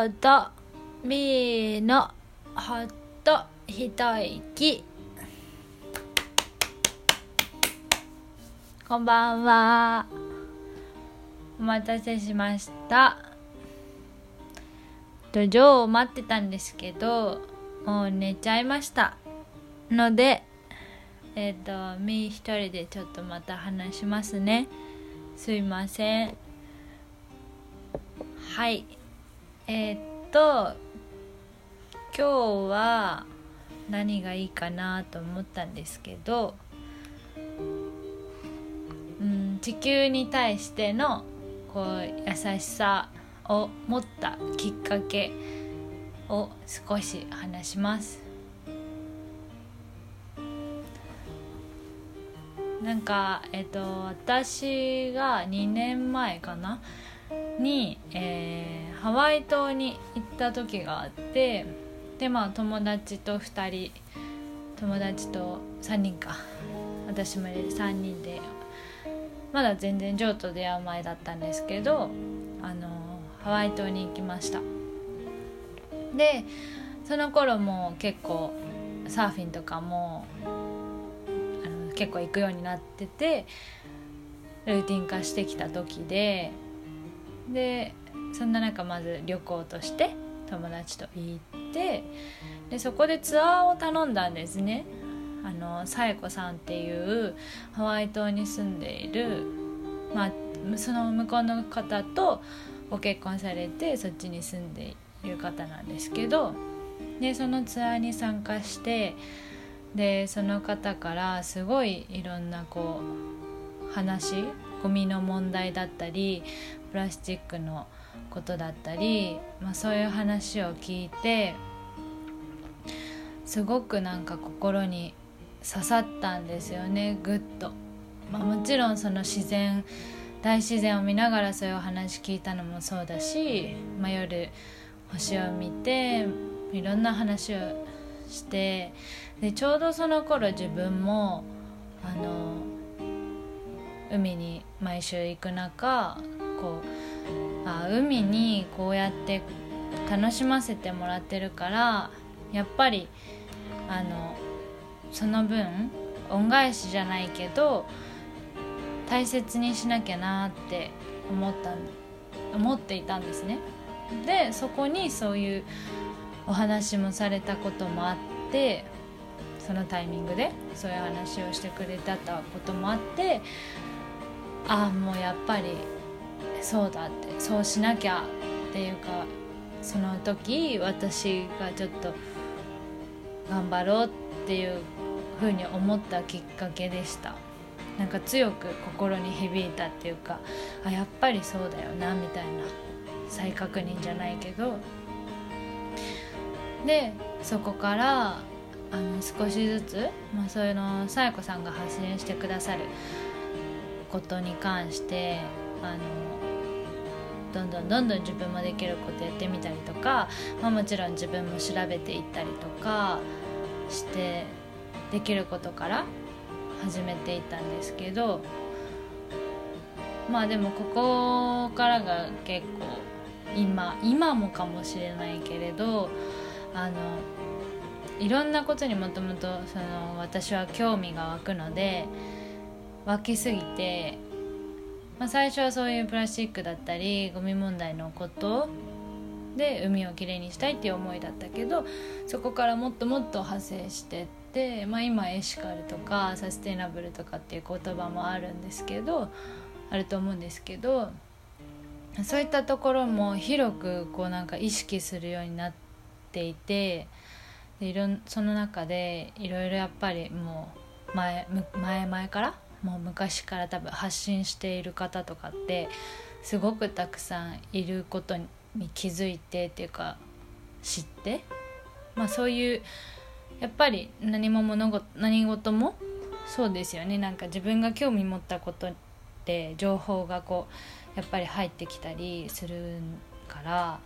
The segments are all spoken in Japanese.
ほどみーのほっと一息こんばんは。お待たせしました。とジョーを待ってたんですけどもう寝ちゃいました。のでえっ、ー、とみー一人でちょっとまた話しますね。すいません。はい。えー、っと今日は何がいいかなと思ったんですけど、うん、地球に対してのこう優しさを持ったきっかけを少し話します。なんかえっと私が2年前かな？に、えー、ハワイ島に行った時があってでまあ友達と2人友達と3人か。私も入れて3人で。まだ全然譲渡出会う前だったんですけどあのハワイ島に行きました。でその頃も結構サーフィンとかもあの結構行くようになっててルーティン化してきた時ででそんな中まず旅行として友達と行ってでそこでツアーを頼んだんですね。あのさえこさんっていうハワイ島に住んでいる、まあ、その向こうの方とご結婚されてそっちに住んでいる方なんですけどでそのツアーに参加してでその方からすごいいろんなこう話ゴミの問題だったりプラスチックのことだったり、まあ、そういう話を聞いてすごくなんか心に刺さったんですよねぐっと、まあ、もちろんその自然大自然を見ながらそういうお話聞いたのもそうだし、まあ、夜星を見ていろんな話をしてでちょうどその頃自分もあの海に毎週行く中こうあ海にこうやって楽しませてもらってるからやっぱりあのその分恩返しじゃないけど大切にしなきゃなって思った思っていたんですね。でそこにそういうお話もされたこともあってそのタイミングでそういう話をしてくれたこともあってああもうやっぱりそうだってそうしなきゃっていうかその時私がちょっと頑張ろうっていうふうに思ったきっかけでした。なんか強く心に響いたっていうかあやっぱりそうだよなみたいな再確認じゃないけど。でそこからあの少しずつ、まあ、そういうのさや子さんが発信してくださることに関してあのどんどんどんどん自分もできることやってみたりとか、まあ、もちろん自分も調べていったりとかしてできることから始めていったんですけどまあでもここからが結構今今もかもしれないけれどあのいろんなことにもともと私は興味が湧くので湧きすぎてまあ、最初はそういうプラスチックだったりゴミ問題のことで海をきれいにしたいっていう思いだったけどそこからもっともっと派生してって、まあ、今エシカルとかサステナブルとかっていう言葉もあるんですけどあると思うんですけどそういったところも広くこうなんか意識するようになっていてでいろその中でいろいろやっぱりもう前前前からもう昔から多分発信している方とかってすごくたくさんいることに気づいてっていうか知って、まあ、そういうやっぱり何も物事何事もそうですよね。なんか自分が興味持ったことって情報がこうやっぱり入ってきたりするから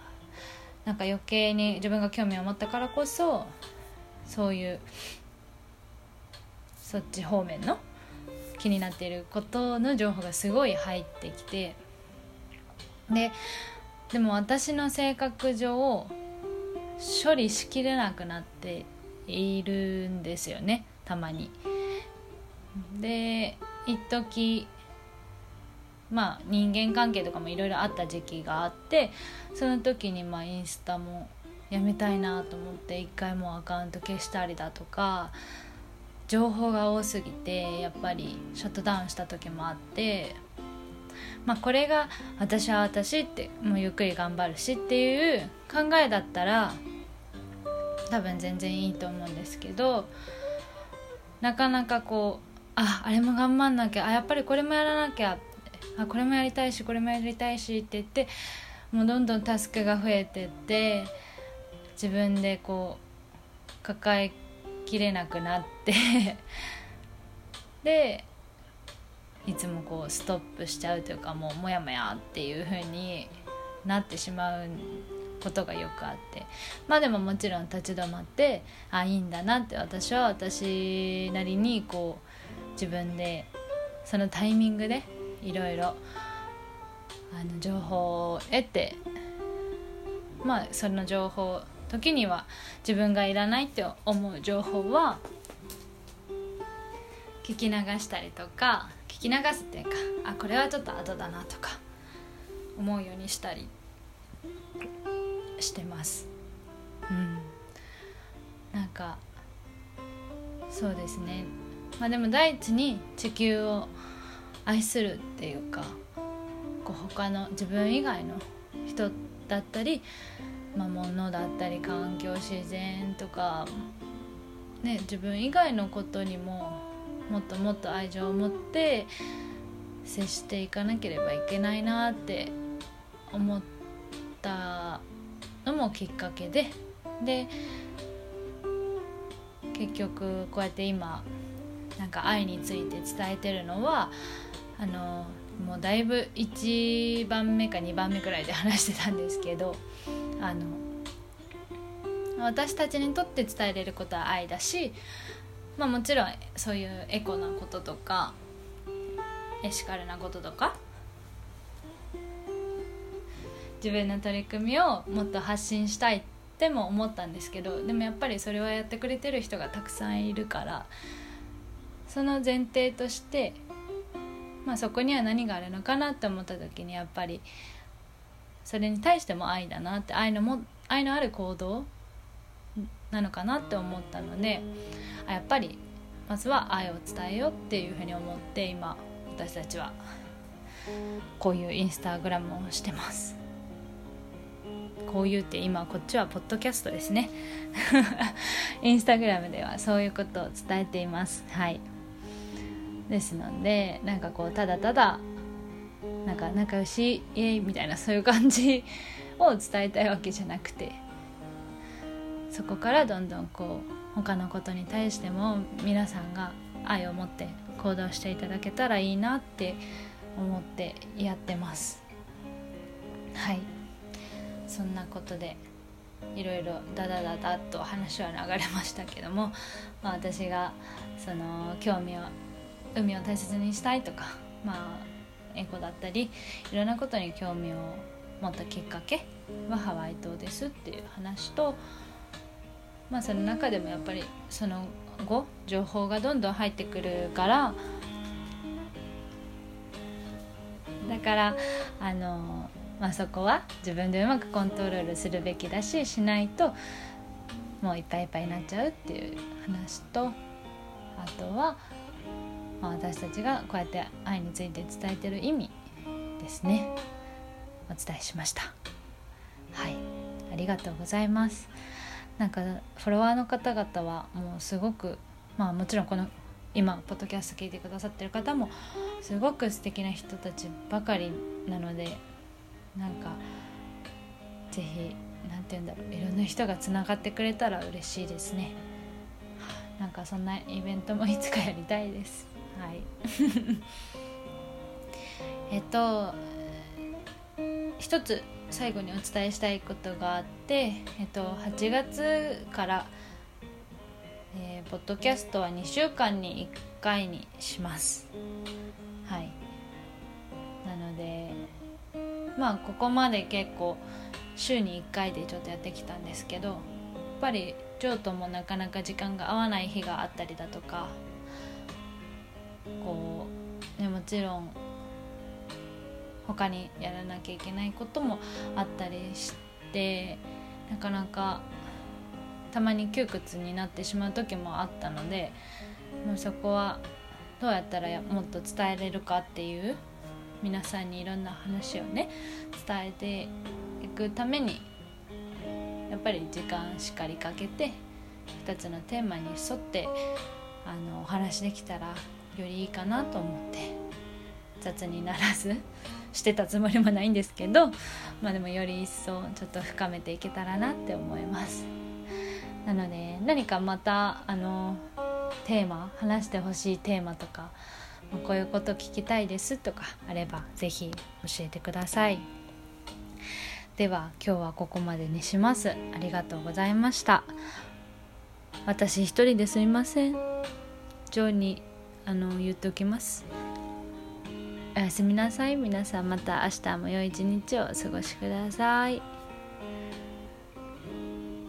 なんか余計に自分が興味を持ったからこそそういうそっち方面の気になっていることの情報がすごい入ってきてででも私の性格上処理しきれなくなっているんですよねたまに。で一時まあ人間関係とかもいろいろあった時期があってその時にまあインスタもやめたいなと思って一回もアカウント消したりだとか情報が多すぎてやっぱりシャットダウンした時もあってまあこれが私は私ってもうゆっくり頑張るしっていう考えだったら多分全然いいと思うんですけどなかなかこうああれも頑張んなきゃあやっぱりこれもやらなきゃあこれもやりたいしこれもやりたいしって言ってもうどんどんタスクが増えてって自分でこう抱えきれなくなって。でいつもこうストップしちゃうというかもうモヤモヤっていう風になってしまうことがよくあって。まあでももちろん立ち止まってあいいんだなって私は私なりにこう自分でそのタイミングでいろいろあの情報を得てまあその情報時には自分がいらないって思う情報は聞き流したりとか聞き流すっていうかあこれはちょっと後だなとか思うようにしたりしてます。うん。なんかそうですね。まあでも第一に地球を愛するっていうかこう他の自分以外の人だったり、まあ、物だったり環境自然とか、ね、自分以外のことにももっともっと愛情を持って接していかなければいけないなって思ったのもきっかけでで結局こうやって今なんか愛について伝えてるのはあのもうだいぶ1番目か2番目くらいで話してたんですけどあの私たちにとって伝えれることは愛だし、まあ、もちろんそういうエコなこととかエシカルなこととか自分の取り組みをもっと発信したいっても思ったんですけどでもやっぱりそれはやってくれてる人がたくさんいるからその前提としてまあ、そこには何があるのかなって思った時にやっぱりそれに対しても愛だなって愛のも愛のある行動なのかなって思ったのでやっぱりまずは愛を伝えようっていうふうに思って今私たちはこういうインスタグラムをしてます。こういうって今こっちはポッドキャストですね。インスタグラムではそういうことを伝えています。はい。ですのでなんかこうただただなんか仲良しイエイみたいなそういう感じを伝えたいわけじゃなくて。そこからどんどんこう他のことに対しても皆さんが愛を持って行動していただけたらいいなって思ってやってます。はい。そんなことでいろいろダダダダッと話は流れましたけども、まあ、私がその興味を海を大切にしたいとかまあエコだったりいろんなことに興味を持ったきっかけはハワイ島ですっていう話とまあその中でもやっぱりその後情報がどんどん入ってくるからだからあの、まあ、そこは自分でうまくコントロールするべきだししないともういっぱいいっぱいになっちゃうっていう話とあとはまあ、私たちがこうやって愛について伝えてる意味ですね。お伝えしました。はい。ありがとうございます。なんかフォロワーの方々はもうすごくまあもちろんこの今ポッドキャスト聞いてくださってる方もすごく素敵な人たちばかりなのでなんか是非何て言うんだろういろんな人がつながってくれたら嬉しいですね。なんかそんなイベントもいつかやりたいです。はい。えっと一つ最後にお伝えしたいことがあって、えっと、8月から、えー、ポッドキャストは2週間に1回にします。はい。なのでまあここまで結構週に1回でちょっとやってきたんですけどやっぱりジョーともなかなか時間が合わない日があったりだとかこう、ね、もちろん他にやらなきゃいけないこともあったりしてなかなかたまに窮屈になってしまう時もあったのでもうそこはどうやったらもっと伝えれるかっていう皆さんにいろんな話をね伝えていくためにやっぱり時間しっかりかけて2つのテーマに沿ってあのお話できたらよりいいかなと思って雑にならず してたつもりもないんですけどまあでもより一層ちょっと深めていけたらなって思います。なので何かまたあのテーマ話してほしいテーマとかこういうこと聞きたいですとかあれば是非教えてください。では今日はここまでにします。ありがとうございました。私一人ですみません。ジョニー。あの言っておきます。おやすみなさい。皆さんまた明日も良い一日をお過ごしください。